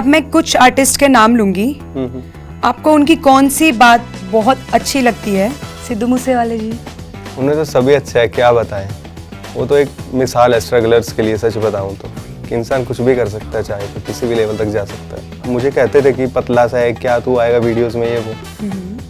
अब मैं कुछ आर्टिस्ट के नाम लूँगी। आपको उनकी कौन सी बात बहुत अच्छी लगती है? सिद्धू मूसेवाले जी। उन्हें तो सभी अच्छा है क्या बताएँ? वो तो एक मिसाल है स्ट्रगलर्स के लिए सच बताऊँ तो। कि इंसान कुछ भी कर सकता है चाहे तो किसी भी लेवल तक जा सकता है। मुझे कहते थे कि पतला सा है क्या तू आएगा वीडियोस में ये वो।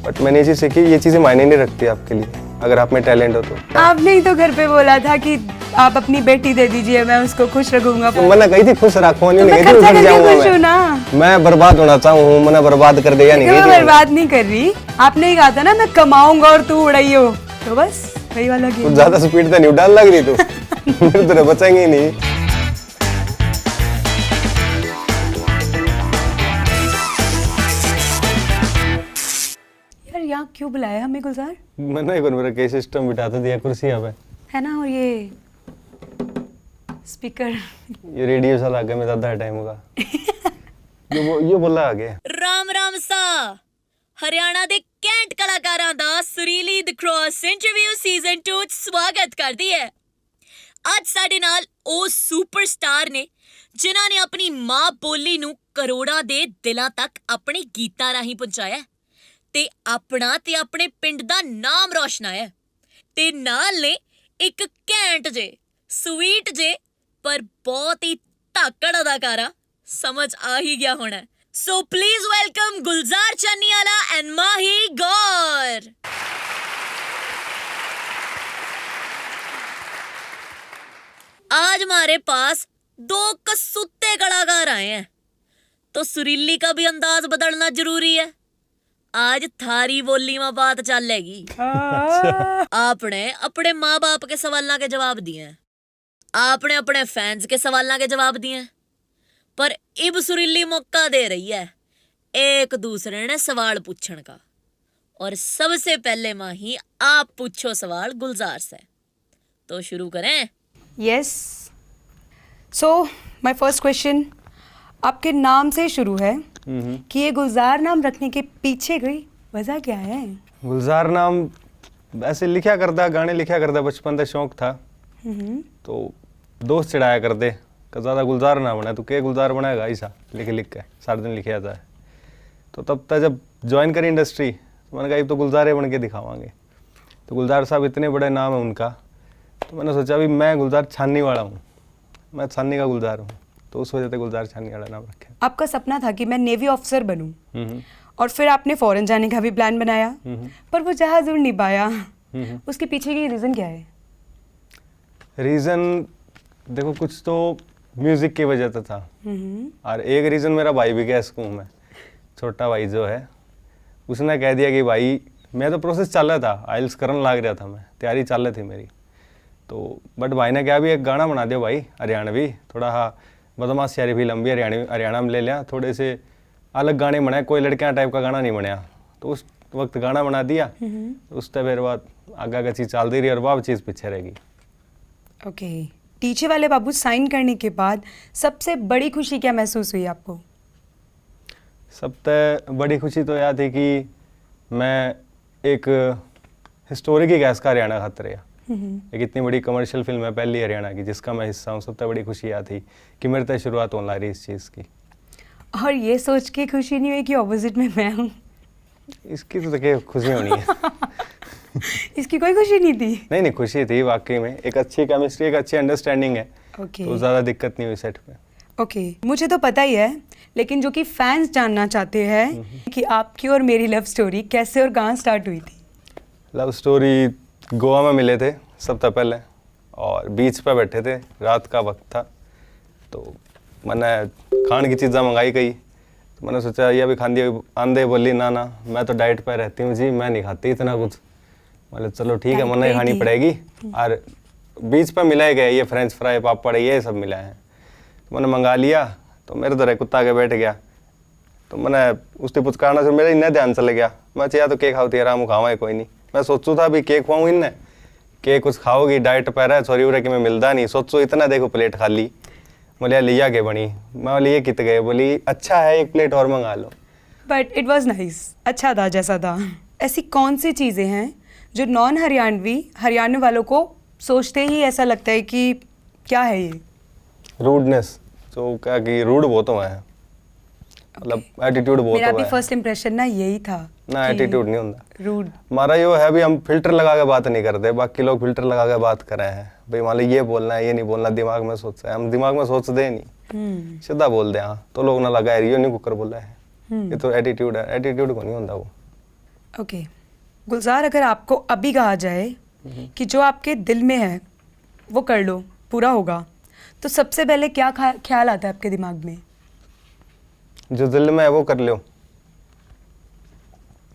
बट मैंने ये चीज़ सीखी ये चीज़ें मायने नहीं रखती आपके लिए। अगर आप में टैलेंट हो तो। आपने ही तो घर पे बोला था कि आप अपनी बेटी दे दीजिए मैं उसको खुश रखूँगा। तो मैंने कही थी खुश रखो नहीं तो मैं मैं।, थी जाऊँगा मैं। मैं बर्बाद होना चाहूँ मैंने बर्बाद कर दिया नहीं मैं बर्बाद नहीं कर रही? आपने ही कहा था ना मैं कमाऊँगा और तू उड़ाई हो। तो बस वही वाला ज़्यादा स्पीड तो नहीं डाल लग रही तू। तेरे बचेंगे नहीं। क्यों बुलाया हमें गुलजार मैंने एक बार मेरा के सिस्टम बिठा तो दिया कुर्सी यहाँ पे है ना और ये स्पीकर ये रेडियो चला आगे में ज्यादा टाइम होगा ये वो ये बोला आगे ਰਾਮ ਰਾਮ ਸਾ ਹਰਿਆਣਾ ਦੇ ਕੈਂਟ ਕਲਾਕਾਰਾਂ ਦਾ ਸੁਰੀਲੀ ਦ ਕ੍ਰੋਸ ਇੰਟਰਵਿਊ ਸੀਜ਼ਨ 2 ਚ ਸਵਾਗਤ ਕਰਦੀ ਹੈ ਅੱਜ ਸਾਡੇ ਨਾਲ ਉਹ ਸੁਪਰਸਟਾਰ ਨੇ ਜਿਨ੍ਹਾਂ ਨੇ ਆਪਣੀ ਮਾਂ ਬੋਲੀ ਨੂੰ ਕਰੋੜਾਂ ਦੇ ਦਿਲਾਂ ਤੱਕ ਆਪਣੇ ਗੀਤਾਂ ਰਾਹੀਂ ਪਹੁੰਚਾਇਆ ਹੈ ਤੇ ਆਪਣਾ ਤੇ ਆਪਣੇ ਪਿੰਡ ਦਾ ਨਾਮ ਰੋਸ਼ਨਾਇਆ ਹੈ। ਤੇ ਨਾਲ ਨੇ ਇੱਕ ਘੈਂਟ ਜੇ ਸਵੀਟ ਜੇ ਪਰ ਬਹੁਤ ਹੀ ਧਾਕੜ ਅਦਾਕਾਰਾ ਸਮਝ ਆ ਹੀ ਗਿਆ ਹੋਣਾ so please welcome Gulzar Channiwala and Mahi Gaur आज हमारे पास दो कसूते कलाकार आए हैं तो सुरीली का भी अंदाज बदलना जरूरी है आज थारी बोली में बात चलेगी। आपने अपने माँ बाप के सवालों के जवाब दिए आपने अपने फैंस के सवालों के जवाब दिए पर इब सुरीली मौका दे रही है एक दूसरे ने सवाल पूछने का। और सबसे पहले माही आप पूछो सवाल गुलजार से। तो शुरू करें। Yes so my first question आपके नाम से शुरू है। कि ये गुलजार नाम रखने के पीछे गई वजह क्या है? गुलजार नाम ऐसे लिखा करता गाने लिखा करता बचपन का शौक था। तो दोस्त चढ़ाया करते कि ज़्यादा गुलजार ना बना तो के गुलजार बनाएगा? ऐसा लिख लिख के सारे दिन लिखे जाता है। तो तब तक जब ज्वाइन करी इंडस्ट्री तो मैंने कहा तो गुलजारे बन के दिखावांगे। तो गुलजार साहब इतने बड़े नाम है उनका तो मैंने सोचा भी मैं गुलजार छाननी वाला हूँ। मैं छाननी का गुलजार हूँ। तो उस वजह से गुलजार वाला नाम रखे आपका सपना था कि मैं नेवी ऑफिसर बनूं। हम्म, और फिर आपने फॉरेन जाने का भी प्लान बनाया। हम्म, पर वो जहाज़ उड़ नहीं पाया। हम्म। उसके पीछे की रीज़न क्या है? रीज़न देखो कुछ तो म्यूज़िक की वजह से था। हम्म, और एक रीज़न मेरा भाई भी गया स्कूल में। छोटा भाई जो है उसने कह दिया कि भाई मैं तो प्रोसेस चल रहा था। आइल्स करने लग रहा था मैं। तैयारी चल रही थी मेरी। तो बट भाई ने क्या भी एक गाना बना दिया भाई हरियाणवी। थोड़ा हाँ बदमाश यारी भी लंबी हरियाणवी हरियाणा में ले लिया। थोड़े से अलग गाने बनाए कोई लड़कियाँ टाइप का गाना नहीं बनाया तो उस वक्त गाना बना दिया। तो उस टाइम फिर बाद आगे आगे चीज़ चलती रही और वह चीज़ पीछे रहेगी ओके। टीचे वाले बाबू साइन करने के बाद सबसे बड़ी खुशी क्या महसूस हुई आपको? सबसे बड़ी खुशी तो यह थी कि मैं एक हिस्टोरिक ही गैस का हरियाणा खातर रहा एक इतनी बड़ी कमर्शियल फ़िल्म है पहली हरियाणा की जिसका मैं हिस्सा हूँ सबसे बड़ी खुशी यह थी कि मेरे तक शुरुआत होने लग रही इस चीज़ की। और ये सोच के खुशी नहीं हुई कि ऑपोजिट में मैं हूँ? इसकी तो देखिए खुशी होनी है। इसकी कोई खुशी नहीं थी? नहीं नहीं खुशी थी वाकई में। एक अच्छी केमिस्ट्री एक अच्छी अंडरस्टैंडिंग है। ओके तो ज़्यादा दिक्कत नहीं हुई सेट पे। Okay okay. मुझे तो पता ही है लेकिन जो कि फैंस जानना चाहते हैं कि आपकी और मेरी लव स्टोरी कैसे और कहाँ स्टार्ट हुई थी? लव स्टोरी गोवा में मिले थे सबसे पहले और बीच पर बैठे थे रात का वक्त था। तो मैंने खान की चीज़ें मंगाई गई तो मैंने सोचा ये भी खांदी आंधे बोली ना ना मैं तो डाइट पर रहती हूँ जी मैं नहीं खाती इतना कुछ। मतलब चलो ठीक है मैंने खानी पड़ेगी। और बीच पर मिलाए गए ये फ्रेंच फ्राई पापड़ ये सब मिलाए हैं। तो मैंने मंगा लिया तो मेरे तरह कुत्ता के बैठ गया। तो मैंने उससे पुचकारना से मेरा इन्हें ध्यान चले गया। मैं चाहिए तो केक खाती आराम खावा कोई नहीं। मैं सोचू था भी केक खुआऊँ इन्हें केक कुछ खाओगी डाइट पे रहा सॉरी उरे कि मैं मिलता नहीं। सोचो इतना देखो प्लेट खाली। बोले लिया के बनी। मैं बोली ये कित गए? बोली अच्छा है एक प्लेट और मंगा लो। बट इट वॉज़ नाइस अच्छा था जैसा था। ऐसी कौन सी चीज़ें हैं जो नॉन हरियाणवी हरियाणा वालों को सोचते ही ऐसा लगता है कि क्या है ये? रूडनेस तो क्या कि रूड बहुत हुआ है। मतलब एटीट्यूड बहुत मेरा भी फ़र्स्ट इंप्रेशन ना यही था। ना एटीट्यूड नहीं होता। रूड हमारा यो है भी हम फ़िल्टर लगा के बात नहीं करते बाकी लोग फ़िल्टर लगा के बात कर रहे हैं। भाई मान लो ये बोलना है ये नहीं बोलना दिमाग में सोच रहे हैं। हम दिमाग में सोचते ही नहीं। हम्म। सीधा बोल दे हाँ तो लोग ना लगा ये नहीं कुकर बोला है। हम्म। ये तो एटीट्यूड है एटीट्यूड को नहीं होता वो। ओके गुलजार अगर आपको अभी कहा जाए कि जो आपके दिल में है वो कर लो पूरा होगा तो सबसे पहले क्या ख्याल आता है आपके दिमाग में? जो दिल में है वो कर लो।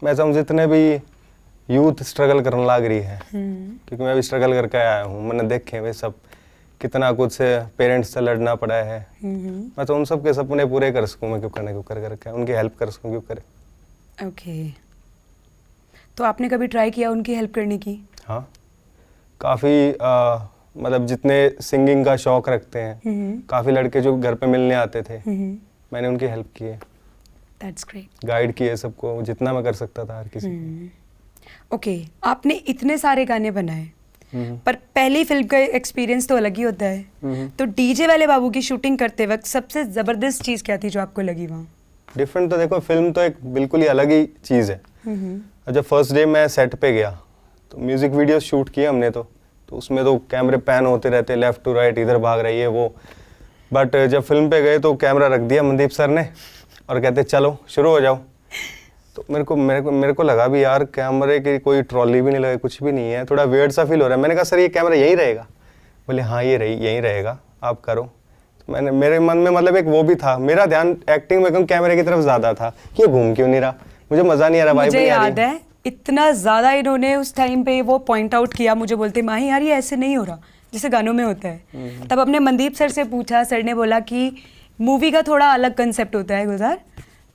मैं समझ जितने भी यूथ स्ट्रगल करने लग रही है। क्योंकि मैं भी स्ट्रगल करके आया हूँ मैंने देखे वे सब कितना कुछ पेरेंट्स से लड़ना पड़ा है। हम्म। मैं तो उन सब के सपने पूरे कर सकूँ मैं क्यों करने क्यों कर करके उनकी हेल्प कर सकूँ क्यों करे। ओके। तो आपने कभी ट्राई किया उनकी हेल्प करने की? हाँ। काफ़ी मतलब जितने सिंगिंग का शौक रखते हैं हम्म। काफ़ी लड़के जो घर पे मिलने आते थे हम्म। मैंने उनकी हेल्प की है। दैट्स ग्रेट गाइड किए सबको जितना मैं कर सकता था हर किसी को। हम्म। ओके आपने इतने सारे गाने बनाए हम्म। पर पहली फ़िल्म का एक्सपीरियंस तो अलग ही होता है। हम्म। तो डीजे वाले बाबू की शूटिंग करते वक्त सबसे ज़बरदस्त चीज़ क्या थी जो आपको लगी वहाँ? डिफरेंट तो देखो फ़िल्म तो एक बिल्कुल ही अलग ही चीज़ है। और जब फ़र्स्ट डे मैं सेट पे गया तो म्यूज़िक वीडियो शूट किए हमने तो। तो उसमें तो कैमरे पैन होते रहते लेफ़्ट टू राइट इधर भाग रही है वो। बट जब फ़िल्म पे गए तो कैमरा रख दिया मनदीप सर ने। और कहते चलो शुरू हो जाओ। तो मेरे को मेरे को मेरे को लगा भी यार कैमरे की कोई ट्रॉली भी नहीं लगे कुछ भी नहीं है। थोड़ा वेird सा फील हो रहा है। मैंने कहा सर ये कैमरा यहीं रहेगा? बोले हाँ ये रही यहीं रहेगा आप करो। तो मैंने मेरे मन में मतलब एक वो भी था। मेरा ध्यान एक्टिंग में क्यों कैमरे की तरफ़ ज़्यादा था। कि ये घूम क्यों नहीं रहा? मुझे मज़ा नहीं आ रहा भाई मुझे याद है इतना ज़्यादा इन्होंने उस टाइम पे वो पॉइंट आउट किया मुझे बोलते माही यार ये ऐसे नहीं हो रहा जैसे गानों में होता है। तब अपने मनदीप सर से पूछा सर ने बोला कि मूवी का थोड़ा अलग कंसेप्ट होता है गुजार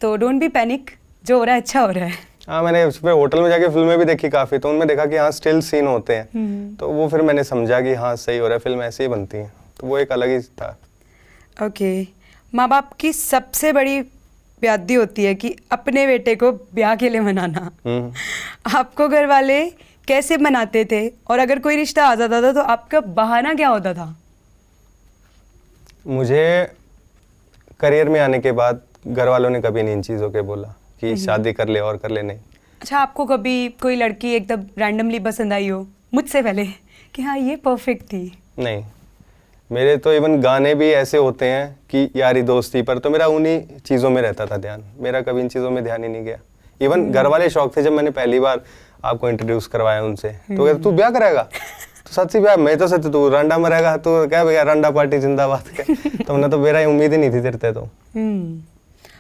तो डोंट बी पैनिक जो हो रहा है अच्छा हो रहा है। हाँ मैंने उस पे होटल में जाके फ़िल्में भी देखी काफ़ी तो उनमें देखा कि हाँ स्टिल सीन होते हैं। हम्म। तो वो फिर मैंने समझा कि हाँ सही हो रहा है फ़िल्म ऐसे ही बनती है। तो वो एक अलग ही था। ओके माँ बाप की सबसे बड़ी व्याधि होती है कि अपने बेटे को ब्याह के लिए मनाना। हम्म। आपको घर वाले कैसे मनाते थे? और अगर कोई रिश्ता आ जाता था तो आपका बहाना क्या होता था? मुझे करियर में आने के बाद घर वालों ने कभी नहीं इन चीज़ों के बोला कि शादी कर ले और कर ले नहीं। अच्छा आपको कभी कोई लड़की एकदम रैंडमली पसंद आई हो? मुझसे पहले? कि हाँ ये परफेक्ट थी। नहीं। मेरे तो इवन गाने भी ऐसे होते हैं कि यारी दोस्ती पर तो मेरा उन्हीं चीज़ों में रहता था ध्यान। मेरा कभी इन चीज़ों में ध्यान ही नहीं गया। इवन घर वाले शौक थे जब मैंने पहली बार आपको इंट्रोड्यूस करवाया उनसे। तो कहते तू ब्याह करेगा तो सच्ची ब्याह मैं तो सच तू रंडा मरेगा तो क्या भैया रंडा पार्टी जिंदाबाद के तो हमने तो मेरा उम्मीद ही नहीं थी तेरे तो हम्म।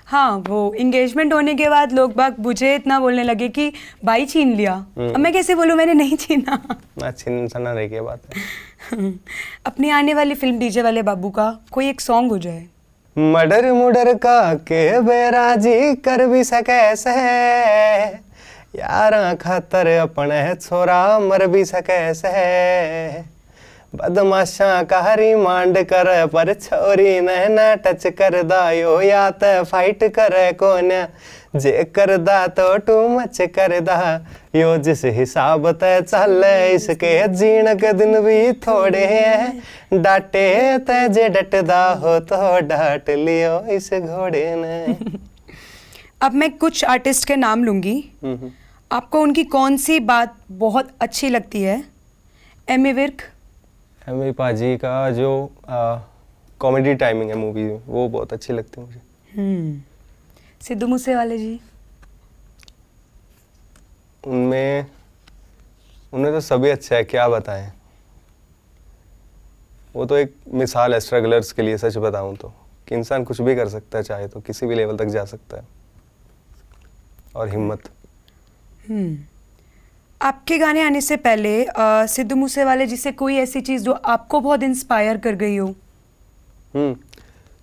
हाँ वो इंगेजमेंट होने के बाद लोग बाग मुझे इतना बोलने लगे कि भाई छीन लिया। अब मैं कैसे बोलूँ मैंने नहीं छीना? अच्छी इंसान रही की बात है? अपनी आने वाली फ़िल्म डीजे वाले बाबू का कोई एक सॉन्ग हो जाए। मडर मुडर का के बेराजी कर भी सके से यारा खातर अपने छोरा मर भी सके से। बदमाशा का रिमांड कर पर छोरी ने ना टच कर दायो या त फाइट करे कोन। जे कर दा तो टू मच कर दा। यो जिस हिसाब ते चल इसके जीण के दिन भी थोड़े हैं। डाटे ते जे डटदा हो तो डाट लियो इस घोड़े ने। अब मैं कुछ आर्टिस्ट के नाम लूँगी। हम्म। आपको उनकी कौन सी बात बहुत अच्छी लगती है? M A Virk. एमी पाजी का जो कॉमेडी टाइमिंग है मूवी में वो बहुत अच्छी लगती है मुझे। हम्म। सिद्धू मूसेवाले जी। उनमें उनमें तो सभी अच्छा है क्या बताएँ? वो तो एक मिसाल है स्ट्रगलर्स के लिए सच बताऊँ तो। कि इंसान कुछ भी कर सकता है चाहे तो किसी भी लेवल तक जा सकता है। और हिम्मत। हम्म आपके गाने आने से पहले सिद्धू मूसेवाले जी से कोई ऐसी चीज़ जो आपको बहुत इंस्पायर कर गई हो? हम्म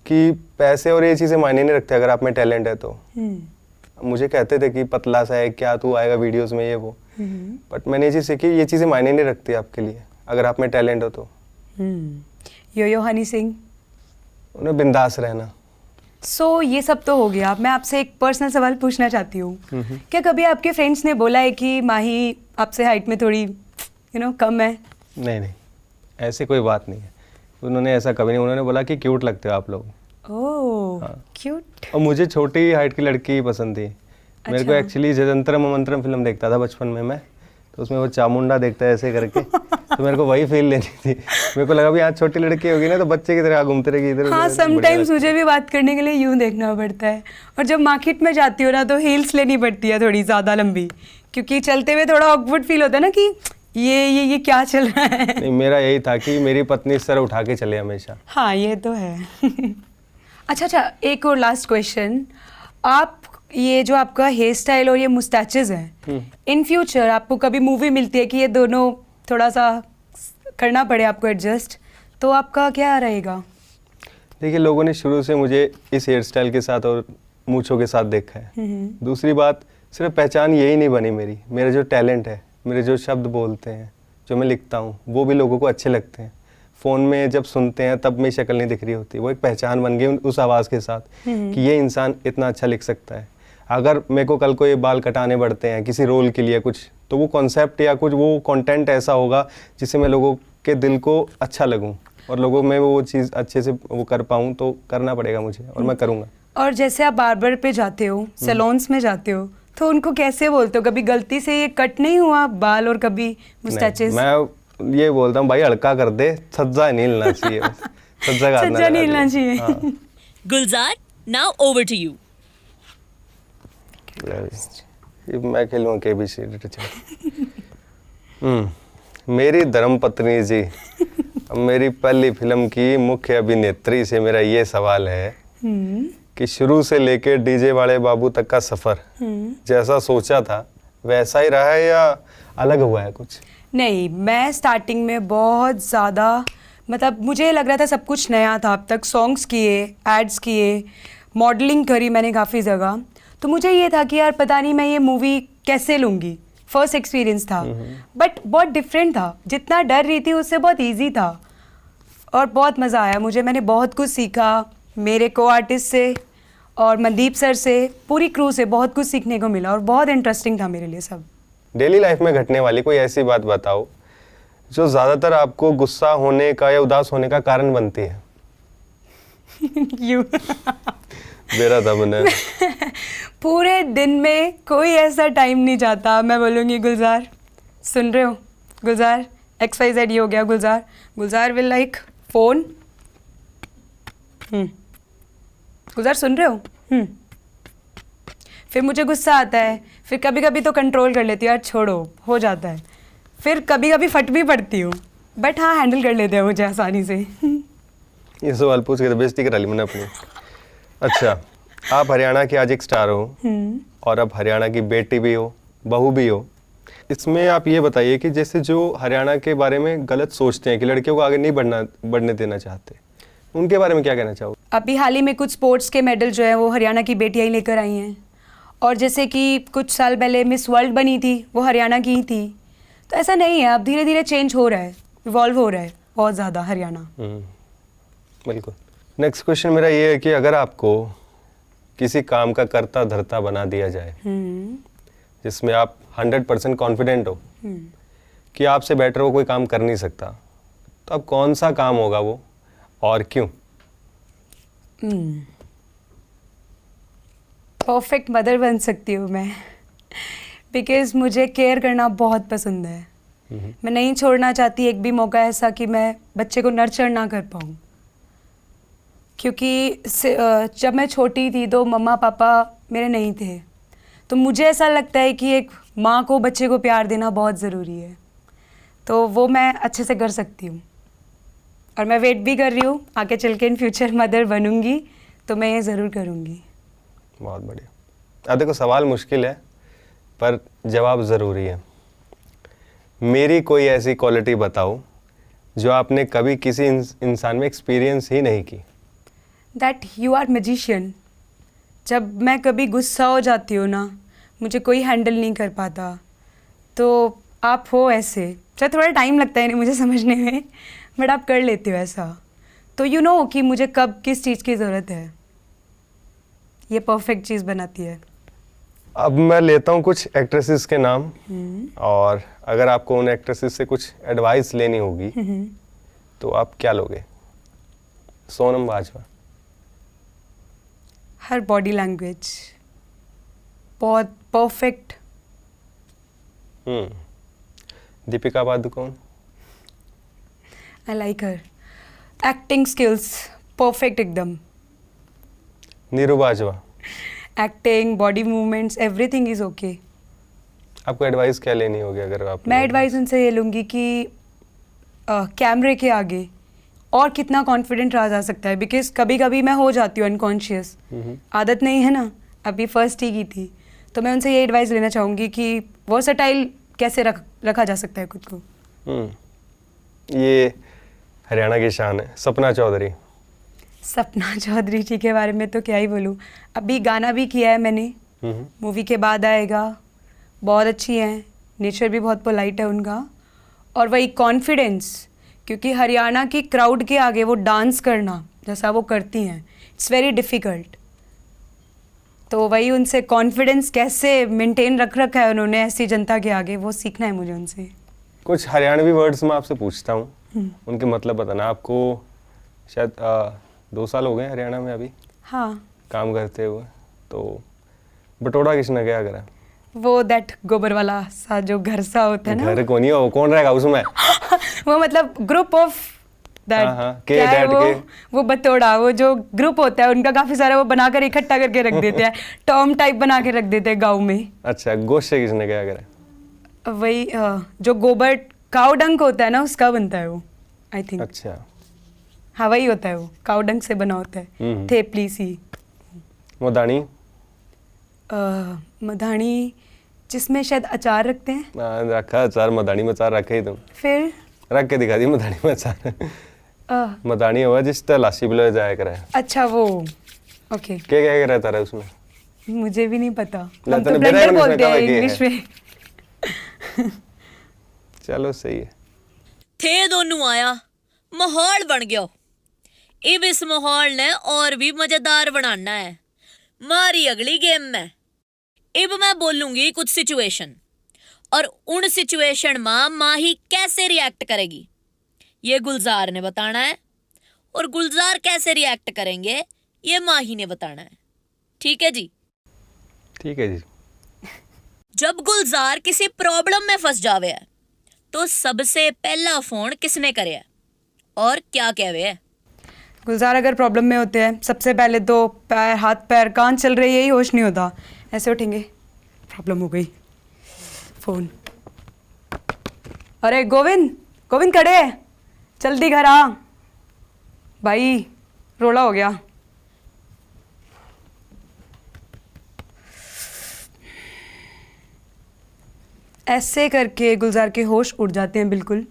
कि पैसे और ये चीज़ें मायने नहीं रखते अगर आप में टैलेंट है तो। हम्म। मुझे कहते थे कि पतला सा है क्या तू आएगा वीडियोस में ये वो। हम्म। बट मैंने ये चीज़ सीखी ये चीज़ें मायने नहीं रखती आपके लिए अगर आप में टैलेंट हो तो। हम्म। यो यो हनी सिंह? उन्हें बिंदास रहना। सो so, ये सब तो हो गया मैं आपसे एक पर्सनल सवाल पूछना चाहती हूँ। क्या कभी आपके फ्रेंड्स ने बोला है कि माही आपसे हाइट में थोड़ी यू you नो know, कम है नहीं नहीं ऐसी कोई बात नहीं है उन्होंने ऐसा कभी नहीं उन्होंने बोला कि क्यूट लगते हो आप लोग ओह हाँ। क्यूट और मुझे छोटी हाइट की लड़की पसंद थी अच्छा। मेरे को अच्छा। एक्चुअली जजंतरम मंत्रम फ़िल्म देखता था बचपन में मैं तो उसमें वो चामुंडा देखता है ऐसे करके। तो मेरे को वही फील लेनी थी। मेरे को लगा भी यहाँ छोटी लड़की होगी ना तो बच्चे की तरह घूमते रहेगी इधर हाँ समटाइम्स मुझे भी बात करने के लिए यूँ देखना पड़ता है। और जब मार्केट में जाती हो ना तो हील्स लेनी पड़ती है थोड़ी ज़्यादा लंबी। क्योंकि चलते हुए थोड़ा ऑकवर्ड फील होता है ना कि ये ये ये क्या चल रहा है? नहीं मेरा यही था कि मेरी पत्नी सर उठा के चले हमेशा। हाँ ये तो है। अच्छा अच्छा एक और लास्ट क्वेश्चन आप ये जो आपका हेयर स्टाइल और ये मुस्टैचेस हम्म। हैं इन फ्यूचर आपको कभी मूवी मिलती है कि ये दोनों थोड़ा सा करना पड़े आपको एडजस्ट तो आपका क्या रहेगा? देखिए लोगों ने शुरू से मुझे इस हेयर स्टाइल के साथ और मूछों के साथ देखा है। हम्म, दूसरी बात सिर्फ़ पहचान यही नहीं बनी मेरी। मेरा जो टैलेंट है मेरे जो शब्द बोलते हैं जो मैं लिखता हूँ वो भी लोगों को अच्छे लगते हैं। फ़ोन में जब सुनते हैं तब मेरी शक्ल नहीं दिख रही होती। वो एक पहचान बन गई उस आवाज़ के साथ कि ये इंसान इतना अच्छा लिख सकता है। अगर मेरे को कल को ये बाल कटाने पड़ते हैं किसी रोल के लिए कुछ तो वो कॉन्सेप्ट या कुछ वो कंटेंट ऐसा होगा जिससे मैं लोगों के दिल को अच्छा लगूं और लोगों में वो चीज़ अच्छे से वो कर पाऊँ तो करना पड़ेगा मुझे और मैं करूँगा और जैसे आप बार्बर पे जाते हो हम्म। में जाते हो तो उनको कैसे बोलते हो कभी गलती से ये कट नहीं हुआ बाल और कभी मुस्टैचेस मैं ये बोलता हूँ भाई हल्का कर दे सज्जा नहीं हिलना चाहिए सज्जा नहीं हिलना चाहिए। हाँ। गुलजार नाउ ओवर टू ये मैं खेलूँ के बी सी हम्म मेरी धर्म पत्नी जी मेरी पहली फ़िल्म की मुख्य अभिनेत्री से मेरा ये सवाल है हम्म। कि शुरू से लेके डीजे वाले बाबू तक का सफ़र हम्म। जैसा सोचा था वैसा ही रहा है या अलग हुआ है कुछ? नहीं मैं स्टार्टिंग में बहुत ज़्यादा मतलब मुझे लग रहा था सब कुछ नया था। अब तक सॉन्ग्स किए एड्स किए मॉडलिंग करी मैंने काफ़ी जगह। तो मुझे ये था कि यार पता नहीं मैं ये मूवी कैसे लूँगी? फ़र्स्ट एक्सपीरियंस था। बट बहुत डिफरेंट था। जितना डर रही थी उससे बहुत ईजी था। और बहुत मज़ा आया मुझे। मैंने बहुत कुछ सीखा मेरे को आर्टिस्ट से और मनदीप सर से पूरी क्रू से बहुत कुछ सीखने को मिला और बहुत इंटरेस्टिंग था मेरे लिए सब। डेली लाइफ में घटने वाली कोई ऐसी बात बताओ जो ज़्यादातर आपको गुस्सा होने का या उदास होने का कारण बनती है? यू मेरा था मैंने पूरे दिन में कोई ऐसा टाइम नहीं जाता। मैं बोलूँगी गुलजार सुन रहे हो? गुलजार एक्स वाई जेड ये हो गया Gulzar. Gulzar will like phone Gulzar सुन रहे हो? हम्म। फिर मुझे गुस्सा आता है। फिर कभी कभी तो कंट्रोल कर लेती हूँ यार छोड़ो हो जाता है। फिर कभी कभी फट भी पड़ती हूँ बट हाँ हैंडल कर लेते हैं मुझे आसानी से। ये सवाल पूछ के तो बेइज्जती करा ली मैंने अपनी। अच्छा आप हरियाणा के आज एक स्टार हो हम्म। और अब हरियाणा की बेटी भी हो बहू भी हो। इसमें आप ये बताइए कि जैसे जो हरियाणा के बारे में गलत सोचते हैं कि लड़कियों को आगे नहीं बढ़ना बढ़ने देना चाहते उनके बारे में क्या कहना चाहोगे? अभी हाल ही में कुछ स्पोर्ट्स के मेडल जो है वो हरियाणा की बेटियाँ ही लेकर आई हैं। और जैसे कि कुछ साल पहले मिस वर्ल्ड बनी थी वो हरियाणा की ही थी। तो ऐसा नहीं है अब धीरे धीरे चेंज हो रहा है इवॉल्व हो रहा है बहुत ज़्यादा हरियाणा। हम्म, बिल्कुल। नेक्स्ट क्वेश्चन मेरा ये है कि अगर आपको किसी काम का करता धरता बना दिया जाए हम्म, जिसमें आप हंड्रेड परसेंट कॉन्फिडेंट हो हम्म। कि आपसे बेटर वो कोई काम कर नहीं सकता तो अब कौन सा काम होगा वो और क्यों? परफेक्ट मदर बन सकती हूँ मैं बिकॉज़ मुझे केयर करना बहुत पसंद है। मैं नहीं छोड़ना चाहती एक भी मौका ऐसा कि मैं बच्चे को नर्चर ना कर पाऊँ। क्योंकि जब मैं छोटी थी तो मम्मा पापा मेरे नहीं थे। तो मुझे ऐसा लगता है कि एक माँ को, बच्चे को प्यार देना बहुत ज़रूरी है। तो वो मैं अच्छे से कर सकती हूँ। और मैं वेट भी कर रही हूँ, आगे चल के इन फ्यूचर मदर बनूँगी तो मैं ये ज़रूर करूँगी। बहुत बढ़िया। अब देखो, सवाल मुश्किल है, पर जवाब ज़रूरी है। मेरी कोई ऐसी क्वालिटी बताओ, जो आपने कभी किसी इंसान में एक्सपीरियंस ही नहीं की। दैट यू आर मजिशियन जब मैं कभी गुस्सा हो जाती हूँ ना मुझे कोई हैंडल नहीं कर पाता। तो आप हो ऐसे। चाहे थोड़ा टाइम लगता है मुझे समझने में बट आप कर लेते हो ऐसा। तो यू you नो know कि मुझे कब किस चीज़ की ज़रूरत है। ये परफेक्ट चीज़ बनाती है। अब मैं लेता हूँ कुछ एक्ट्रेसेस के नाम। हम्म, और अगर आपको उन एक्ट्रेसेस से कुछ एडवाइस लेनी होगी हम्म। तो आप क्या लोगे? Sonam Bajwa. Her body language बहुत perfect hmm Deepika Padukone? I like her acting skills perfect एकदम. Neeru Bajwa? Acting body movements everything is okay आपको एडवाइस क्या लेनी होगी अगर आप मैं एडवाइस उनसे ये लूँगी कि कैमरे के आगे और कितना कॉन्फिडेंट रहा जा सकता है? बिकॉज़ कभी कभी मैं हो जाती हूँ अनकॉन्शियस आदत नहीं है ना? अभी फ़र्स्ट ही की थी। तो मैं उनसे ये एडवाइस लेना चाहूँगी कि वर्सटाइल कैसे रख रखा जा सकता है खुद को? हम्म। ये हरियाणा की शान है। सपना चौधरी। सपना चौधरी जी के बारे में तो क्या ही बोलूँ। अभी गाना भी किया है मैंने। मूवी के बाद आएगा। बहुत अच्छी हैं। नेचर भी बहुत पोलाइट है उनका। और वही कॉन्फिडेंस क्योंकि हरियाणा की क्राउड के आगे वो डांस करना जैसा वो करती हैं इट्स वेरी डिफ़िकल्ट तो वही उनसे कॉन्फिडेंस कैसे मेंटेन रख रखा है उन्होंने ऐसी जनता के आगे वो सीखना है मुझे उनसे। कुछ हरियाणवी वर्ड्स मैं आपसे पूछता हूँ। हम्म। उनके मतलब बताना आपको शायद आ, दो साल हो गए हरियाणा में अभी? हाँ। काम करते हुए तो बटोड़ा किसने क्या करा? वो दैट गोबर वाला सा जो घर सा होता है ना घर को नहीं हो कौन रहेगा उसमें? वो मतलब ग्रुप ऑफ़ दैट हाँ, हाँ, क्या है वो? के। वो बतोड़ा वो जो ग्रुप होता है उनका काफ़ी सारा वो बनाकर इकट्ठा करके रख देते हैं। टर्म टाइप बना के रख देते हैं गाँव में। अच्छा गोश्त किसने क्या करा? वही जो गोबर काउ डंक होता है ना उसका बनता है वो आई थिंक अच्छा। हाँ वही होता है वो काउ डंक से बना होता है। हम्म। थेपली सी। मोदानी? मधानी जिसमें शायद अचार रखते हैं। हाँ, रखा अचार मदानी में अचार रखे ही तुम। फिर? रख के दिखा दी मदानी में अचार मदानी हुआ जिस तरह लासी बिलो जाया करा। है अच्छा वो। ओके। क्या क्या रहता रहा उसमें? मुझे भी नहीं पता। हम तो ब्लेंडर बोलते हैं। इंग्लिश में। चलो सही है। थे दोनों आया। माहौल बन गया। अब इस माहौल ने और भी मज़ेदार बनाना है। मारी अगली गेम में। अब मैं बोलूँगी कुछ सिचुएशन और उन सिचुएशन में माही कैसे रिएक्ट करेगी? ये गुलजार ने बताना है। और गुलजार कैसे रिएक्ट करेंगे ये माही ने बताना है। ठीक है जी? ठीक है जी। जब गुलजार किसी प्रॉब्लम में फंस जावे है तो सबसे पहला फ़ोन किसने करे है? और क्या कहवे है? गुलजार अगर प्रॉब्लम में होते हैं सबसे पहले तो पैर हाथ पैर कान चल रहे यही होश नहीं होता। ऐसे उठेंगे। प्रॉब्लम हो गई। फ़ोन। अरे गोविंद गोविंद है। जल्दी घर आ। भाई, रोला हो गया। ऐसे करके गुलजार के होश उड़ जाते हैं बिल्कुल।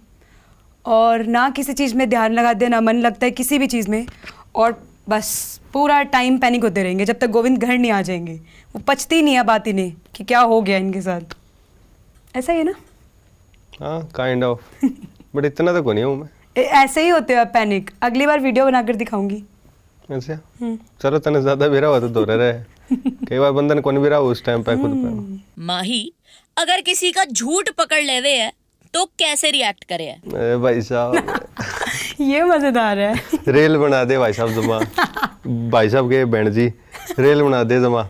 और ना किसी चीज़ में ध्यान लगाते हैं ना मन लगता है किसी भी चीज़ में। और बस पूरा टाइम पैनिक होते रहेंगे जब तक गोविंद घर नहीं आ जाएँगे। वो पचती नहीं है बात इन्हें कि क्या हो गया इनके साथ। ऐसा ही है ना? हाँ काइंड ऑफ़ बट इतना तो को नहीं हूँ मैं। ऐसे ही होते हैं पैनिक अगली बार वीडियो बनाकर दिखाऊँगी। अच्छा हम्म। चलो तने ज़्यादा बेरा हुआ तो दो रहे कई बार बंदन को नहीं बेरा उस टाइम पे खुद पे। माही अगर किसी का झूठ पकड़ लेवे है तो कैसे रिएक्ट करे है? भाई साहब। ये मज़ेदार है। रेल बना दे भाई साहब जमा। भाई साहब के बहन जी रेल बना दे जमा।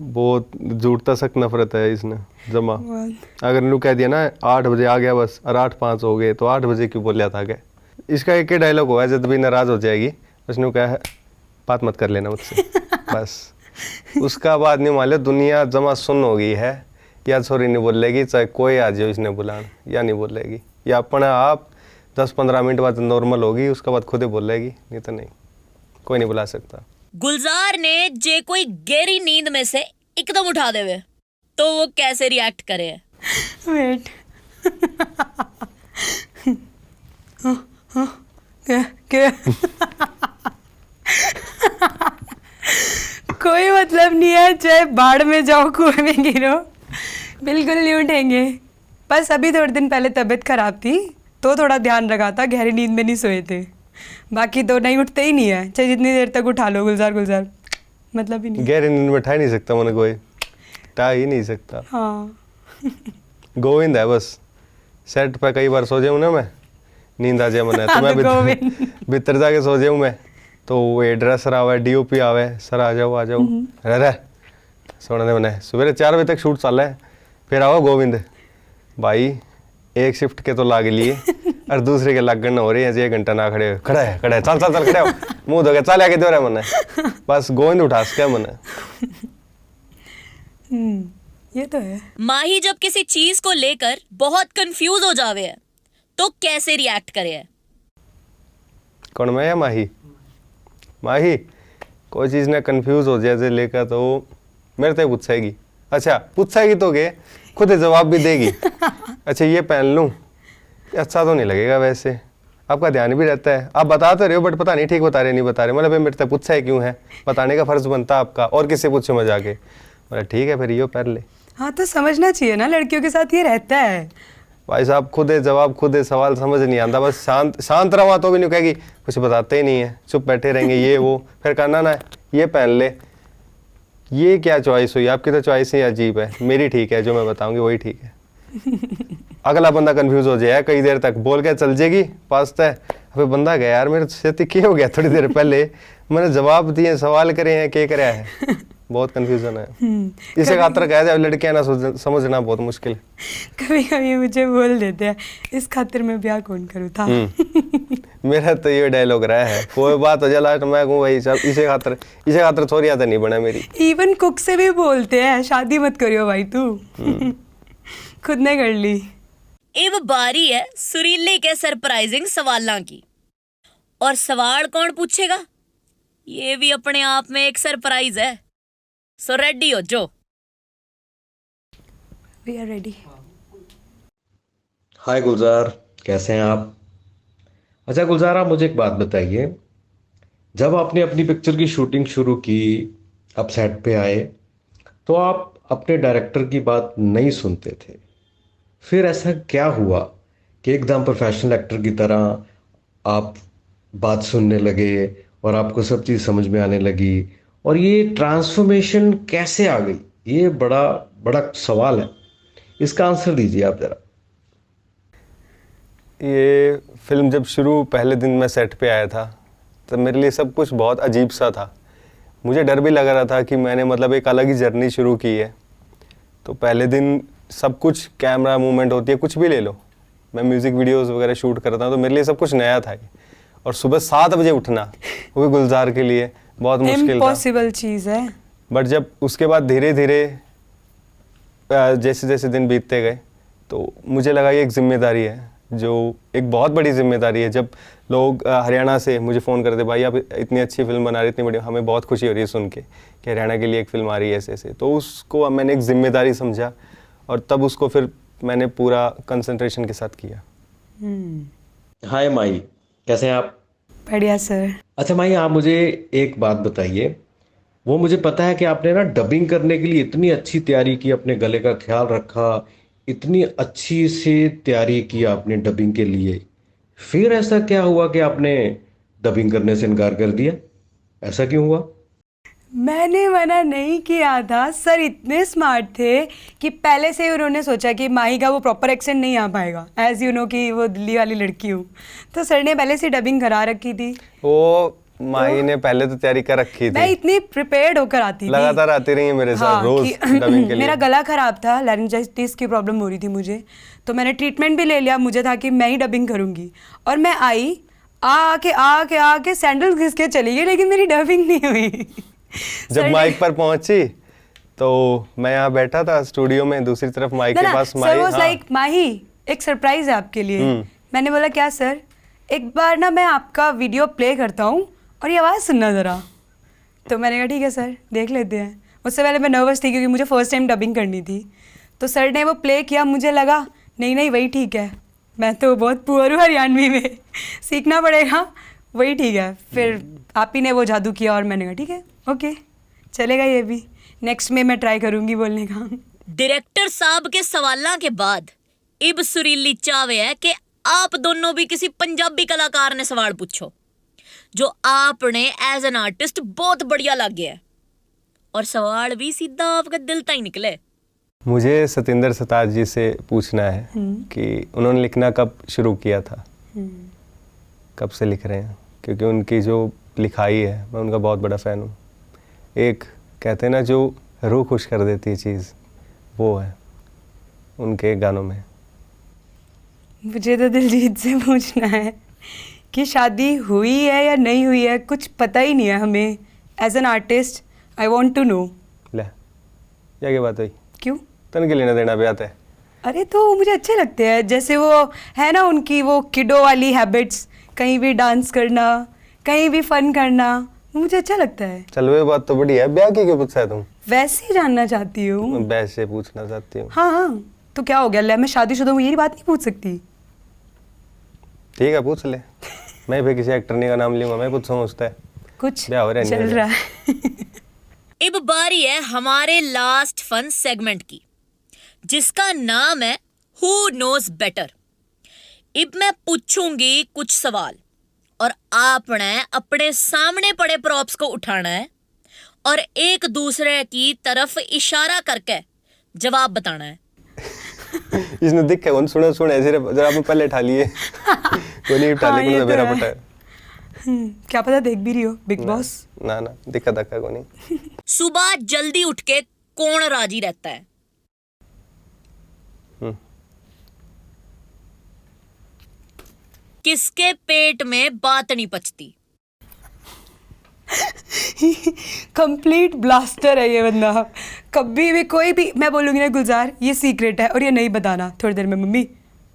बहुत झूठता सख्त नफरत है इसने जमा। अगर इन्हों कह दिया ना आठ बजे आ गया बस और आठ पाँच हो गए तो आठ बजे क्यों बोलिया था क्या? इसका एक ही डायलॉग हुआ है जब भी नाराज़ हो जाएगी उसने कहा है बात मत कर लेना मुझसे। बस। उसका बाद नहीं मान लिया दुनिया जमा सुन हो गई है या छोरी नहीं बोलेगी चाहे कोई आ जाए इसने बुलान या नहीं बोलेगी। या अपना आप दस पंद्रह मिनट बाद नॉर्मल होगी उसके बाद खुद ही बोलेगी नहीं तो नहीं। कोई नहीं बुला सकता। गुलजार ने जे कोई गहरी नींद में से एकदम उठा देवे तो वो कैसे रिएक्ट करे? वेट क्या क्या? कोई मतलब नहीं है चाहे बाढ़ में जाओ कुएँ में गिरो बिल्कुल नहीं उठेंगे। बस अभी थोड़े दिन पहले तबीयत खराब थी। तो थोड़ा ध्यान रखा था गहरी नींद में नहीं सोए थे। बाकी तो नहीं उठते ही नहीं है। चाहे जितनी देर तक उठा लो गुलजार गुलजार। मतलब ही नहीं। गहरी नींद में ठा ही नहीं सकता मैंने कोई। ठा ही नहीं सकता। हाँ। गोविंद है बस। सेट पे कई बार सो जाऊँ ना मैं नींद आ जाए मैंने तो मैं भीतर जाके सो जाऊँ मैं। तो वो ड्रेसर आवे डीओपी आवे सर आ जाओ आ जाओ। रह रह। सुनने मैंने। सवेरे चार बजे तक शूट चल रहा है। फिर आओ गोविंद। भाई एक शिफ्ट के तो लाग लिए और दूसरे के लगन हो रही है एक घंटा ना खड़े खड़ा है खड़ा है। चल चल चल खड़े हो। मुँह धो के चल आके दो रहा मने बस गोविंद उठा सके मने हम्म ये तो है। माही जब किसी चीज़ को लेकर बहुत कंफ्यूज हो जावे है तो कैसे रिएक्ट करे है? कौन मैं या माही? माही कोई चीज़ ने कंफ्यूज हो जाए लेकर तो मेरे से पूछेगी। अच्छा पूछेगी तो के? खुद जवाब भी देगी। अच्छा ये पहन लूँ? अच्छा तो नहीं लगेगा वैसे। आपका ध्यान भी रहता है। आप बता तो रहे हो बट पता नहीं ठीक बता रहे नहीं बता रहे। मतलब भाई मेरे से पूछा है क्यों है? बताने का फ़र्ज़ बनता आपका और किससे पूछो मैं जाके? बोला ठीक है फिर यो पहन ले। हाँ तो समझना चाहिए ना लड़कियों के साथ ये रहता है। भाई साहब खुद है जवाब खुद है सवाल समझ नहीं आता। बस शांत शांत रहा तो भी नहीं कहेगी कुछ बताते ही नहीं है चुप बैठे रहेंगे ये वो। फिर कहना ना ये पहन ले। ये क्या चॉइस हुई? आपकी तो चॉइस ही अजीब है। मेरी ठीक है जो मैं बताऊँगी वही ठीक है। अगला बंदा कंफ्यूज हो जाए कई देर तक। बोल के चल जाएगी? पास तय अबे बंदा गया यार मेरे से क्या हो गया थोड़ी देर पहले? मैंने जवाब दिए सवाल करे हैं क्या करे है? बहुत कंफ्यूजन है। इसे खातर कहा जाए लड़कियाँ ना समझना बहुत मुश्किल है। कभी कभी मुझे बोल देते हैं इस खातिर मैं ब्याह कौन करूँ था। हम्म। मेरा तो ये डायलॉग रहा है। कोई बात हो जाए लास्ट में कहूँ भाई सब इसे खातर इसे खातर थोड़ी याद नहीं बना मेरी। इवन कुक से भी बोलते हैं शादी मत करियो भाई तू। खुद ने कर ली। अब बारी है सुरीले के सरप्राइजिंग सवालों की। और सवाल कौन पूछेगा? ये भी अपने आप में एक सरप्राइज़ है। सो रेडी हो जो? We are ready hi Gulzar कैसे हैं आप? अच्छा गुलजार, मुझे एक बात बताइए। जब आपने अपनी पिक्चर की शूटिंग शुरू की, आप सेट पे आए तो आप अपने डायरेक्टर की बात नहीं सुनते थे। फिर ऐसा क्या हुआ कि एकदम प्रोफेशनल एक्टर की तरह आप बात सुनने लगे और आपको सब चीज़ समझ में आने लगी? और ये ट्रांसफॉर्मेशन कैसे आ गई? ये बड़ा बड़ा सवाल है। इसका आंसर दीजिए आप ज़रा। ये फ़िल्म जब शुरू पहले दिन मैं सेट पे आया था तब मेरे लिए सब कुछ बहुत अजीब सा था। मुझे डर भी लग रहा था कि मैंने मतलब एक अलग ही जर्नी शुरू की है। तो पहले दिन सब कुछ कैमरा मूवमेंट होती है कुछ भी ले लो। मैं म्यूज़िक वीडियोस वगैरह शूट करता हूँ तो मेरे लिए सब कुछ नया था और सुबह सात बजे उठना वो भी गुलजार के लिए बहुत मुश्किल पॉसिबल चीज़ है। बट जब उसके बाद धीरे धीरे जैसे जैसे दिन बीतते गए तो मुझे लगा ये एक ज़िम्मेदारी है। जो एक बहुत बड़ी ज़िम्मेदारी है। जब लोग हरियाणा से मुझे फ़ोन करते भाई आप इतनी अच्छी फ़िल्म बना रहे इतनी बड़ी हमें बहुत खुशी हो रही है सुन के कि हरियाणा के लिए एक फ़िल्म आ रही है ऐसे ऐसे तो उसको मैंने एक ज़िम्मेदारी समझा और तब उसको फिर मैंने पूरा कंसंट्रेशन के साथ किया। हम्म, हाय माई कैसे हैं आप? बढ़िया सर अच्छा माई आप मुझे एक बात बताइए। वो मुझे पता है कि आपने ना डबिंग करने के लिए इतनी अच्छी तैयारी की अपने गले का ख्याल रखा इतनी अच्छी से तैयारी की आपने डबिंग के लिए। फिर ऐसा क्या हुआ कि आपने डबिंग करने से इनकार कर दिया? ऐसा क्यों हुआ? मैंने मना नहीं किया था। सर इतने स्मार्ट थे कि पहले से ही उन्होंने सोचा कि माही का वो प्रॉपर एक्सेंट नहीं आ पाएगा। एज यू नो कि वो दिल्ली वाली लड़की हूँ। तो सर ने पहले से डबिंग करा रखी थी। वो माही ने पहले तो तैयारी कर रखी थी। मैं इतनी प्रिपेयर्ड होकर आती थी। लगातार आती रही है मेरे साथ हाँ, रोज के लिए। मेरा गला खराब था लैरिंजाइटिस की प्रॉब्लम हो रही थी मुझे। तो मैंने ट्रीटमेंट भी ले लिया मुझे था कि मैं ही डबिंग करूँगी। और मैं आई आके आके आ के सैंडल घिस के चली गई लेकिन मेरी डबिंग नहीं हुई। जब माइक पर पहुँची तो मैं यहाँ बैठा था स्टूडियो में दूसरी तरफ़ माइक के पास वाज हाँ, लाइक माही एक सरप्राइज़ है आपके लिए। हम्म। मैंने बोला क्या सर एक बार ना मैं आपका वीडियो प्ले करता हूँ और ये आवाज़ सुनना ज़रा। तो मैंने कहा, ठीक है, सर, देख लेते हैं। उससे पहले मैं नर्वस थी क्योंकि मुझे फ़र्स्ट टाइम डबिंग करनी थी। तो सर ने वो प्ले किया, मुझे लगा, नहीं नहीं, वही ठीक है। मैं तो बहुत पुअर हूँ हरियाणवी में। सीखना पड़ेगा, वही ठीक है। फिर आप ही ने वो जादू किया और मैंने कहा, ठीक है ओके चलेगा ये भी। नेक्स्ट में मैं ट्राई करूँगी बोलने का। डायरेक्टर साहब के सवालों के बाद इब सुरीली चावे है कि आप दोनों भी किसी पंजाबी कलाकार ने सवाल पूछो। जो आपने एज एन आर्टिस्ट बहुत बढ़िया लगे है। और सवाल भी सीधा आपके दिल तक ही निकले। मुझे सतिंदर सताज जी से पूछना है कि उन्होंने लिखना कब शुरू किया था? कब से लिख रहे हैं? क्योंकि उनकी जो लिखाई है मैं उनका बहुत बड़ा फ़ैन हूँ। एक कहते हैं ना जो रूह खुश कर देती है चीज़ वो है उनके गानों में। मुझे तो दिलजीत से पूछना है। कि शादी हुई है या नहीं हुई है कुछ पता ही नहीं है हमें. As an artist I want to know ले क्या क्या बात हुई. क्यों? तन के लेना देना भी आता है. अरे तो मुझे अच्छे लगते हैं. जैसे वो है ना उनकी वो किडो वाली हैबिट्स कहीं भी डांस करना कहीं भी फन करना मुझे अच्छा लगता है. चल वो बात तो बड़ी है. ब्याह की क्यों पूछा है तुम? वैसे ही जानना चाहती हूँ. मैं बैस से पूछना चाहती हूँ. हाँ हाँ. तो क्या हो गया? ले मैं शादीशुदा हूँ यही बात नहीं पूछ सकती. ठीक है पूछ ले. मैं फिर किसी एक्टर ने का नाम लूँगा मैं पूछूँगा उससे कुछ क्या हो रहा चल रहा है। अब बारी है हमारे लास्ट फन सेगमेंट की जिसका नाम है हु नोज़ बेटर अब मैं पूछूँगी कुछ सवाल और आपने अपने सामने पड़े प्रॉप्स को उठाना है और एक दूसरे की तरफ़ इशारा करके जवाब बताना है। इसने दिखे उन सुने सुने सिर्फ़ जरा आपने पहले उठा लिए। कोई नहीं उठा हाँ, लिए ये तो तो मेरा है। है। हम्म, क्या पता देख भी रही हो बिग बॉस। ना ना दिक्कत धक्का को नहीं। सुबह जल्दी उठ के कौन राज़ी रहता है? हम्म। किसके पेट में बात नहीं पचती? कंप्लीट ब्लास्टर है ये बंदा। कभी भी कोई भी मैं बोलूँगी ना गुलजार ये सीक्रेट है और ये नहीं बताना। थोड़ी देर में मम्मी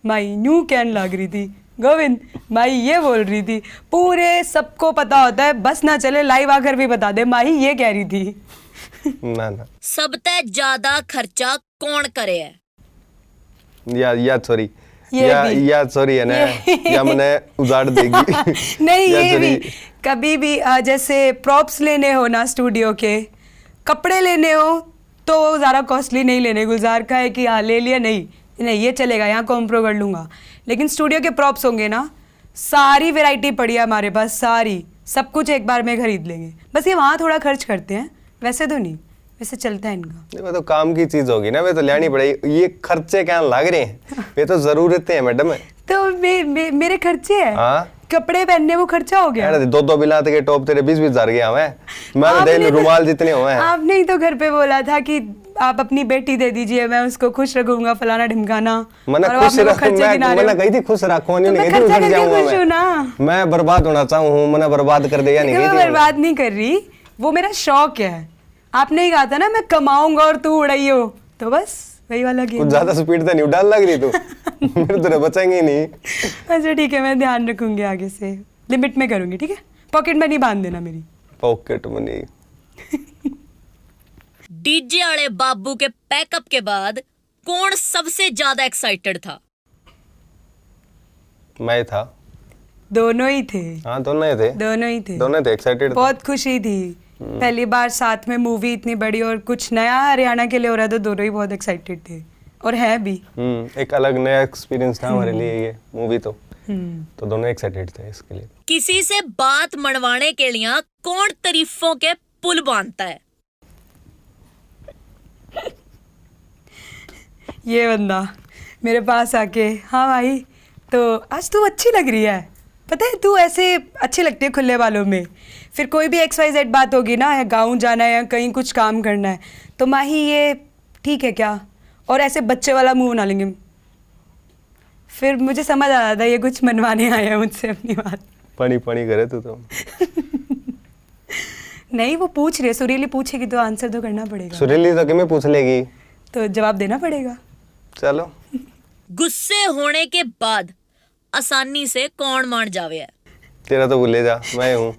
माई न्यू कैन लग रही थी। गोविंद माई ये बोल रही थी पूरे सबको पता होता है बस ना चले लाइव आकर भी बता दे। माई ये कह रही थी। ना ना। सबसे ज़्यादा खर्चा कौन करे है? या या सॉरी या भी। या सॉरी है ना। या मैंने उजाड़ देगी। नहीं या ये भी। कभी भी जैसे प्रॉप्स लेने हो ना स्टूडियो के कपड़े लेने हो तो ज़्यादा कॉस्टली नहीं लेने। गुलजार का है कि हाँ ले लिया नहीं नहीं ये चलेगा यहाँ कॉम्प्रो कर लूँगा। लेकिन स्टूडियो के प्रॉप्स होंगे ना सारी वैरायटी पड़ी है हमारे पास सारी। सब कुछ एक बार में खरीद लेंगे। बस ये वहाँ थोड़ा खर्च करते हैं वैसे तो नहीं वैसे चलता है इनका। वो तो काम की चीज़ होगी ना वे तो लेनी पड़ेगी। ये खर्चे क्या लग रहे हैं? वे तो जरूरतें हैं मैडम। तो मे, मे, मेरे खर्चे हैं? हाँ। कपड़े पहनने वो खर्चा हो गया? यार दो दो बिलात के टॉप तेरे बीस बीस हज़ार गया हमें मैं आपने देख तो- रुमाल जितने हुए हैं। आपने ही तो घर पे बोला था कि आप अपनी बेटी दे दीजिए मैं उसको खुश रखूँगा फलाना ढिमकाना। मैंने खुश खर्चे मैं मैंने कही थी खुश रखो नहीं तो मैं खर्चा करके जाऊँगा। मैं। मैं बर्बाद होना चाहूँ मैंने बर्बाद कर दिया नहीं मैं बर्बाद नहीं कर रही? वो मेरा शौक है। आपने ही कहा था ना मैं कमाऊँगा और तू उड़ाई हो तो बस। वही वाला गेम कुछ ज़्यादा स्पीड तो नहीं डाल लग रही तू। मेरे तो बचेंगे ही नहीं। अच्छा ठीक है मैं ध्यान रखूँगी आगे से। लिमिट में करूँगी ठीक है? पॉकेट मनी बाँध देना मेरी। पॉकेट मनी डीजे वाले बाबू के पैकअप के बाद कौन सबसे ज़्यादा एक्साइटेड था? मैं था। दोनों ही थे। हाँ दोनों ही थे। दोनों ही थे। दोनों थे एक्साइटेड बहुत खुशी थी। पहली बार साथ में मूवी इतनी बड़ी और कुछ नया हरियाणा के लिए हो रहा था दोनों ही बहुत एक्साइटेड थे। और है भी। हम्म एक अलग नया एक्सपीरियंस था हमारे लिए ये मूवी तो। हम्म। तो दोनों एक्साइटेड थे इसके लिए। किसी से बात मनवाने के लिए कौन तारीफों के पुल बांधता है? ये बंदा मेरे पास आके हाँ भाई तो आज तू अच्छी लग रही है? पता है तू ऐसे अच्छी लगती है खुले वालों में। फिर कोई भी एक्स वाई जेड बात होगी ना या गाँव जाना है या कहीं कुछ काम करना है तो माही ये ठीक है क्या? और ऐसे बच्चे वाला मुँह बना लेंगे। फिर मुझे समझ आ रहा था ये कुछ मनवाने आया है मुझसे अपनी बात। पनी पनी करे तू तो। नहीं वो पूछ रही है सुरीली पूछेगी तो आंसर तो करना पड़ेगा। सुरीली तो किमें पूछ लेगी? तो जवाब देना पड़ेगा। चलो। गुस्से होने के बाद आसानी से कौन मान जावे? है तेरा तो भूले जा मैं हूँ।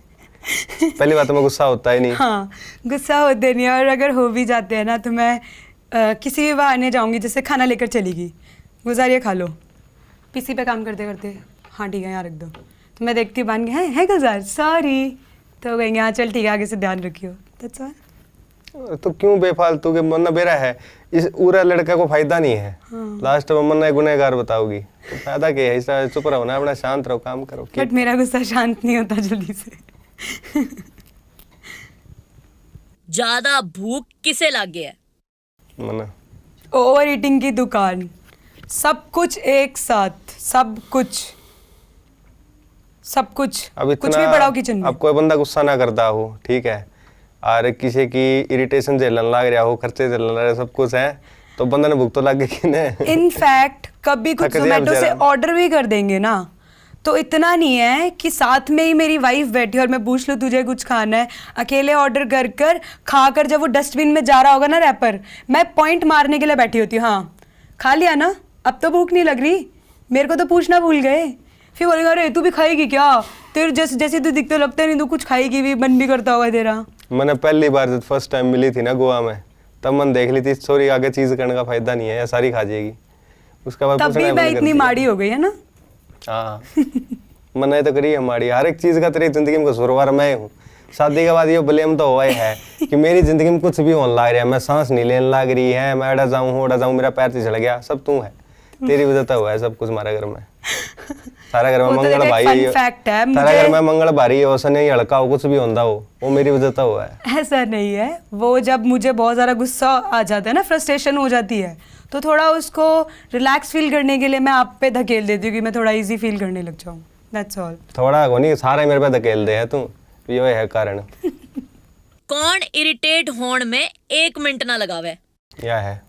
पहली बात तो मैं गुस्सा होता ही नहीं। हाँ गुस्सा होते नहीं और अगर हो भी जाते हैं ना तो मैं अ, किसी भी बहाने जाऊँगी जैसे खाना लेकर चलेगी। गुजारिए खा लो। पीसी पे काम करते करते हाँ ठीक है यहाँ रख दो। तो मैं देखती बन गई है है गुजार? सॉरी तो कहेंगे हाँ चल ठीक है आगे से ध्यान रखियो। That's all. तो क्यों बेफालतू के मन बेरा है। इस पूरा लड़का को फ़ायदा नहीं है। हाँ। लास्ट में मन्ना गुनहगार बताओगी तो फ़ायदा क्या है? इसका चुप रहो ना अपना शांत रहो काम करो। बट मेरा गुस्सा शांत नहीं होता जल्दी से। ज़्यादा भूख किसे लग गया? है मन्ना ओवर ईटिंग की दुकान। सब कुछ एक साथ। सब कुछ। सब कुछ। अब इतना, कुछ भी पड़ाओ किचन में। अब कोई बंदा गुस्सा ना करता हो ठीक है? और किसी की इरिटेशन झेलन लग रहा हो खर्चे झेलन लग रहे सब कुछ है तो बंदा ने भुगतो लग गई इनफैक्ट कभी कुछ जोमेटो से ऑर्डर भी कर देंगे ना तो इतना नहीं है कि साथ में ही मेरी वाइफ बैठी है और मैं पूछ लूँ तुझे कुछ खाना है? अकेले ऑर्डर कर कर खा कर जब वो डस्टबिन में जा रहा होगा ना रैपर मैं पॉइंट मारने के लिए बैठी होती हूँ हाँ। खा लिया ना? अब तो भूख नहीं लग रही। मेरे को तो पूछना भूल गए। फिर बोलेगा अरे तू भी खाएगी क्या? तेरे जैसे जैसे तू दिखते लगता नहीं तू कुछ खाएगी भी मन भी करता होगा तेरा। मैंने पहली बार जब फ़र्स्ट टाइम मिली थी ना गोवा में तब मन देख ली थी सॉरी आगे चीज़ करने का फ़ायदा नहीं है या सारी खा जाएगी। उसका बाद तब भी मैं इतनी माड़ी हो गई है ना? हाँ। मैंने तो करी है हमारी हर एक चीज़ का तेरी ज़िंदगी में कसूरवार मैं हूँ। शादी के बाद ये ब्लेम तो हुआ ही है कि मेरी ज़िंदगी में कुछ भी होने लग रहा है। मैं सांस नहीं लेने लग रही है मैं अड़ा जाऊँ उड़ा जाऊँ मेरा पैर चढ़ गया सब तू है। तेरी वजह तो हुआ है सब कुछ हमारे घर में। सारा घर में तो मंगल भाई है, सारा घर में मंगल भारी है वैसा नहीं हड़का हो कुछ भी होता हो वो मेरी वजह तो हुआ है। ऐसा नहीं है। वो जब मुझे बहुत ज़्यादा गुस्सा आ जाता है ना फ्रस्ट्रेशन हो जाती है तो थोड़ा उसको रिलैक्स फील करने के लिए मैं आप पे धकेल देती हूँ कि मैं थोड़ा इजी फील करने लग जाऊँ। दैट्स ऑल थोड़ा नहीं सारे मेरे पे धकेल दे है तू। यो है कारण। कौन इरिटेट होण में एक मिनट ना लगावे? या है।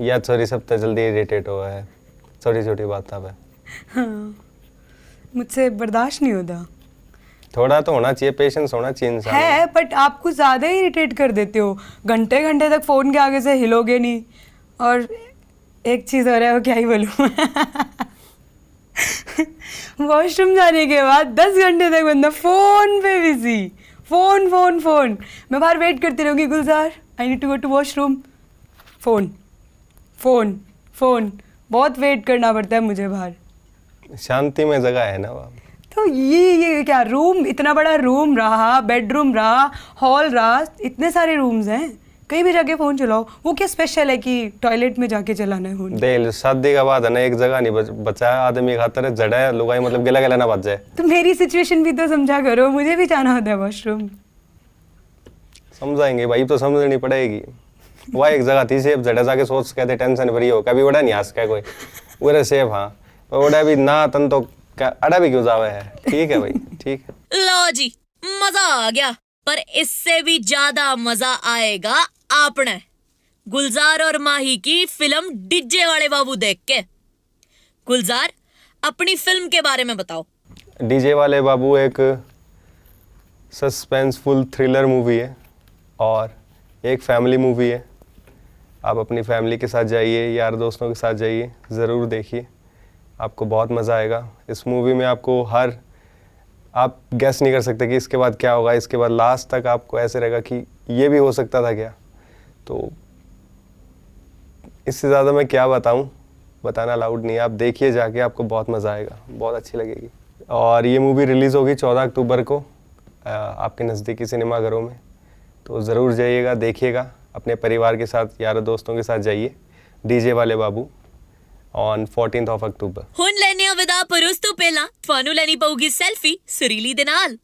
या सॉरी सब तो जल्दी इरिटेट हुआ है। छोटी छोटी बात पे हाँ। मुझसे बर्दाश्त नहीं होता। थोड़ा तो होना चाहिए पेशेंस होना चाहिए इंसान है बट आप कुछ ज़्यादा ही इरिटेट कर देते हो। घंटे घंटे तक फ़ोन के आगे से हिलोगे नहीं। और एक चीज़ हो रहा है वो क्या ही बोलूँ? वॉशरूम जाने के बाद दस घंटे तक बंदा फ़ोन पे बिज़ी फ़ोन फ़ोन फ़ोन मैं बाहर वेट करती रहूँगी Gulzar I need to go to washroom phone phone phone बहुत वेट करना पड़ता है मुझे बाहर। शांति में जगह है ना वहाँ। तो ये ये क्या रूम इतना बड़ा रूम रहा बेडरूम रहा हॉल रहा इतने सारे रूम्स हैं? कहीं भी जाके फ़ोन चलाओ। वो क्या स्पेशल है कि टॉयलेट में जाके चलाना है देख शादी का बाद है ना एक जगह नहीं बच, बचा आदमी खातर है जड़ा है लुगाई मतलब गला गला ना बच जाए। तो मेरी सिचुएशन भी तो समझा करो मुझे भी जाना होता है वॉशरूम समझाएँगे भाई तो समझनी पड़ेगी। वह एक जगह थी सेफ़ जड़ा जाके सोच कहते टेंशन भरी हो कभी उड़ा नहीं हंस का कोई। उरे सेफ़ हाँ। पर उड़ा भी ना तन तो अड़ा भी क्यों जावे है? ठीक है भाई ठीक है। लो जी मज़ा आ गया पर इससे भी ज़्यादा मज़ा आएगा आपने गुलजार और माही की फ़िल्म डिज्जे वाले बाबू देख के। गुलजार अपनी फ़िल्म के बारे में बताओ। डीजे वाले बाबू एक सस्पेंसफुल थ्रिलर मूवी है और एक फैमिली मूवी है। आप अपनी फैमिली के साथ जाइए यार दोस्तों के साथ जाइए ज़रूर देखिए। आपको बहुत मज़ा आएगा। इस मूवी में आपको हर, आप गैस नहीं कर सकते कि इसके बाद क्या होगा, इसके बाद लास्ट तक आपको ऐसे रहेगा कि ये भी हो सकता था क्या। तो इससे ज़्यादा मैं क्या बताऊँ, बताना अलाउड नहीं है। आप देखिए जाके आपको बहुत मज़ा आएगा, बहुत अच्छी लगेगी। और ये मूवी रिलीज़ होगी चौदह अक्टूबर को आपके नज़दीकी सिनेमाघरों में। तो ज़रूर जाइएगा, देखिएगा। अपने परिवार के साथ, यारों दोस्तों के साथ जाइए। डीजे वाले बाबू। ਔਨ 14th ਆਫ ਅਕਤੂਬਰ ਹੁਣ ਲੈਨੇ ਆ ਵਿਦਾ, ਪਰ ਉਸ ਤੋਂ ਪਹਿਲਾਂ ਤੁਹਾਨੂੰ ਲੈਣੀ ਪਊਗੀ ਸੈਲਫੀ ਸੁਰੀਲੀ ਦੇ ਨਾਲ।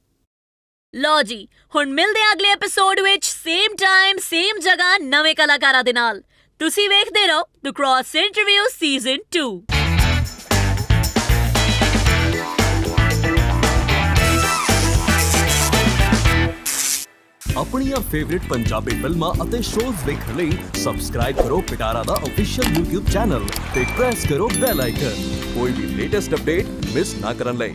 ਲੋ ਜੀ, ਹੁਣ ਮਿਲਦੇ ਆ ਅਗਲੇ ਐਪੀਸੋਡ ਵਿੱਚ ਸੇਮ ਟਾਈਮ ਸੇਮ ਜਗ੍ਹਾ, ਨਵੇਂ ਕਲਾਕਾਰਾਂ ਦੇ ਨਾਲ। ਤੁਸੀਂ ਵੇਖਦੇ ਰਹੋ ਦ ਕ੍ਰਾਸ ਇੰਟਰਵਿਊ ਸੀਜ਼ਨ 2 ਆਪਣੀਆਂ ਫੇਵਰਿਟ ਪੰਜਾਬੀ ਫਿਲਮਾਂ ਅਤੇ ਸ਼ੋਜ਼ ਵੇਖਣ ਲਈ ਸਬਸਕ੍ਰਾਈਬ ਕਰੋ ਪਿਟਾਰਾ ਦਾ ਅਫੀਸ਼ੀਅਲ YouTube ਚੈਨਲ ਤੇ ਪ੍ਰੈਸ ਕਰੋ ਬੈਲ ਆਈਕਨ ਕੋਈ ਵੀ ਲੇਟੈਸਟ ਅਪਡੇਟ ਮਿਸ ਨਾ ਕਰਨ ਲਈ